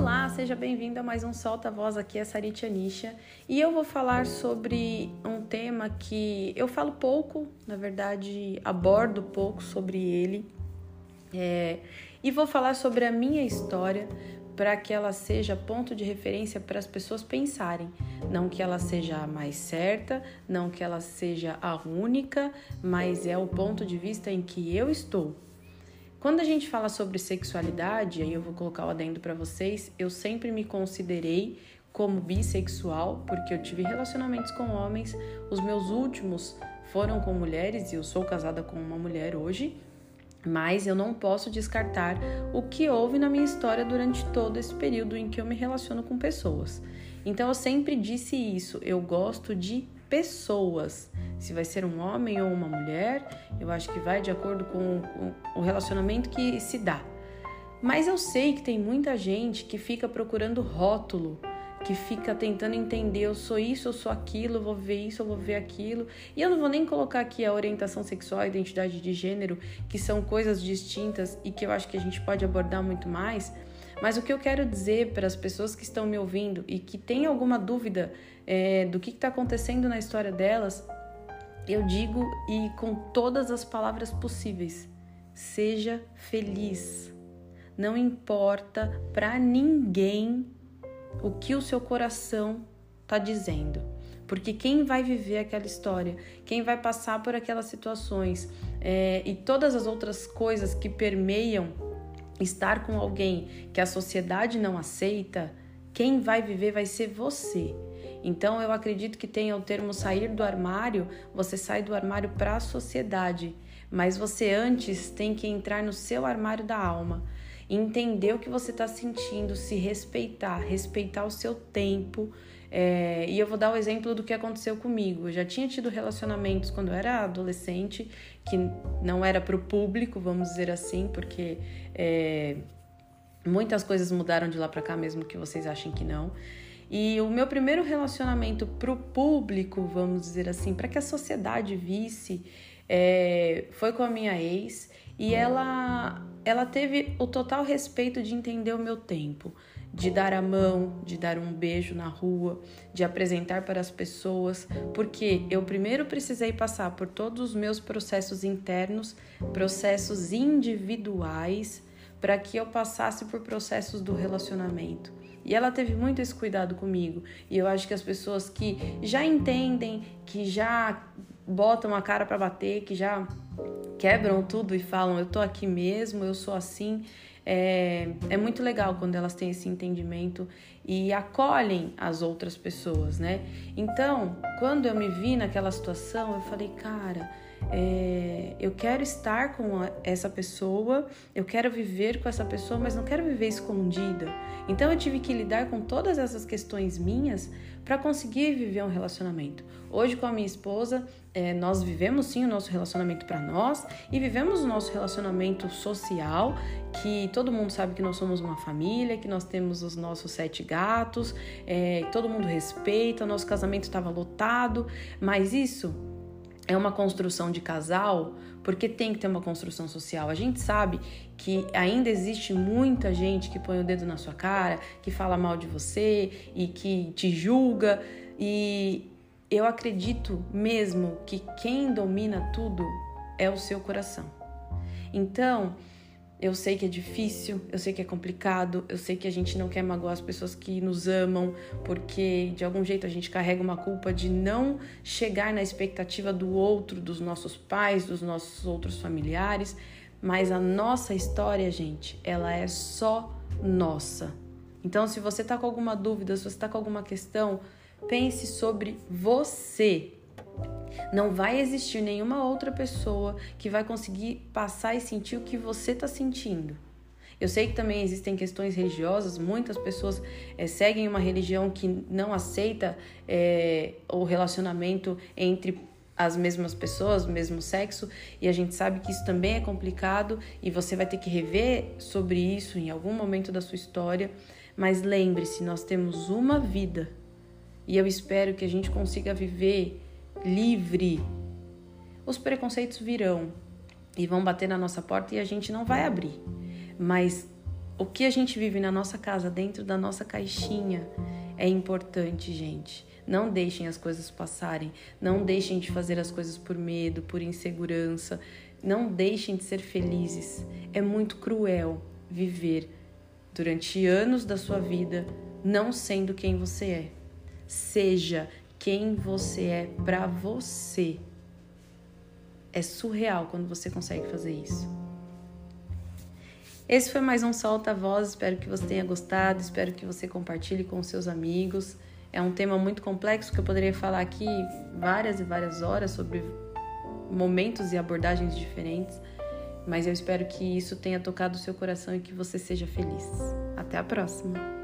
Olá, seja bem-vindo a mais um Solta Voz aqui, é Sarite Anisha. E eu vou falar sobre um tema que eu falo pouco, na verdade, abordo pouco sobre ele. É, e vou falar sobre a minha história para que ela seja ponto de referência para as pessoas pensarem. Não que ela seja a mais certa, não que ela seja a única, mas é o ponto de vista em que eu estou. Quando a gente fala sobre sexualidade, aí eu vou colocar o adendo para vocês, eu sempre me considerei como bissexual, porque eu tive relacionamentos com homens, os meus últimos foram com mulheres e eu sou casada com uma mulher hoje, mas eu não posso descartar o que houve na minha história durante todo esse período em que eu me relaciono com pessoas. Então eu sempre disse isso, eu gosto de pessoas. Se vai ser um homem ou uma mulher, eu acho que vai de acordo com o relacionamento que se dá. Mas eu sei que tem muita gente que fica procurando rótulo, que fica tentando entender, eu sou isso, eu sou aquilo, eu vou ver isso, eu vou ver aquilo. E eu não vou nem colocar aqui a orientação sexual, a identidade de gênero, que são coisas distintas e que eu acho que a gente pode abordar muito mais. Mas o que eu quero dizer para as pessoas que estão me ouvindo e que têm alguma dúvida é, do que está acontecendo na história delas, eu digo e com todas as palavras possíveis: seja feliz. Não importa para ninguém o que o seu coração está dizendo. Porque quem vai viver aquela história, quem vai passar por aquelas situações é, e todas as outras coisas que permeiam estar com alguém que a sociedade não aceita, quem vai viver vai ser você. Então eu acredito que tenha o termo sair do armário, você sai do armário para a sociedade, mas você antes tem que entrar no seu armário da alma, entender o que você está sentindo, se respeitar, respeitar o seu tempo. É, e eu vou dar o exemplo do que aconteceu comigo. Eu já tinha tido relacionamentos quando eu era adolescente, que não era para o público, vamos dizer assim, porque é, muitas coisas mudaram de lá para cá, mesmo que vocês achem que não. E o meu primeiro relacionamento para o público, vamos dizer assim, para que a sociedade visse, é, foi com a minha ex e ela, ela teve o total respeito de entender o meu tempo, de dar a mão, de dar um beijo na rua, de apresentar para as pessoas, porque eu primeiro precisei passar por todos os meus processos internos, processos individuais, para que eu passasse por processos do relacionamento. E ela teve muito esse cuidado comigo. E eu acho que as pessoas que já entendem, que já botam a cara para bater, que já quebram tudo e falam: Eu tô aqui mesmo, eu sou assim. É, é muito legal quando elas têm esse entendimento e acolhem as outras pessoas, né? Então, quando eu me vi naquela situação, eu falei, cara é, eu quero estar com essa pessoa, eu quero viver com essa pessoa, mas não quero viver escondida. Então eu tive que lidar com todas essas questões minhas para conseguir viver um relacionamento. Hoje com a minha esposa, é, nós vivemos sim o nosso relacionamento para nós e vivemos o nosso relacionamento social, que todo mundo sabe que nós somos uma família, que nós temos os nossos sete gatos, é, todo mundo respeita, nosso casamento estava lotado, mas isso é uma construção de casal, porque tem que ter uma construção social. A gente sabe que ainda existe muita gente que põe o dedo na sua cara, que fala mal de você e que te julga. E eu acredito mesmo que quem domina tudo é o seu coração. Então, eu sei que é difícil, eu sei que é complicado, eu sei que a gente não quer magoar as pessoas que nos amam, porque de algum jeito a gente carrega uma culpa de não chegar na expectativa do outro, dos nossos pais, dos nossos outros familiares, mas a nossa história, gente, ela é só nossa. Então, se você tá com alguma dúvida, se você tá com alguma questão, pense sobre você, não vai existir nenhuma outra pessoa que vai conseguir passar e sentir o que você está sentindo. Eu sei que também existem questões religiosas, muitas pessoas é, seguem uma religião que não aceita é, o relacionamento entre as mesmas pessoas, o mesmo sexo, e a gente sabe que isso também é complicado e você vai ter que rever sobre isso em algum momento da sua história. Mas lembre-se, nós temos uma vida e eu espero que a gente consiga viver livre. Os preconceitos virão e vão bater na nossa porta e a gente não vai abrir. Mas o que a gente vive na nossa casa, dentro da nossa caixinha, é importante, gente. Não deixem as coisas passarem, não deixem de fazer as coisas por medo, por insegurança, não deixem de ser felizes. É muito cruel viver durante anos da sua vida não sendo quem você é. Seja quem você é para você. É surreal quando você consegue fazer isso. Esse foi mais um Solta Voz. Espero que você tenha gostado. Espero que você compartilhe com seus amigos. É um tema muito complexo que eu poderia falar aqui várias e várias horas sobre momentos e abordagens diferentes. Mas eu espero que isso tenha tocado o seu coração e que você seja feliz. Até a próxima!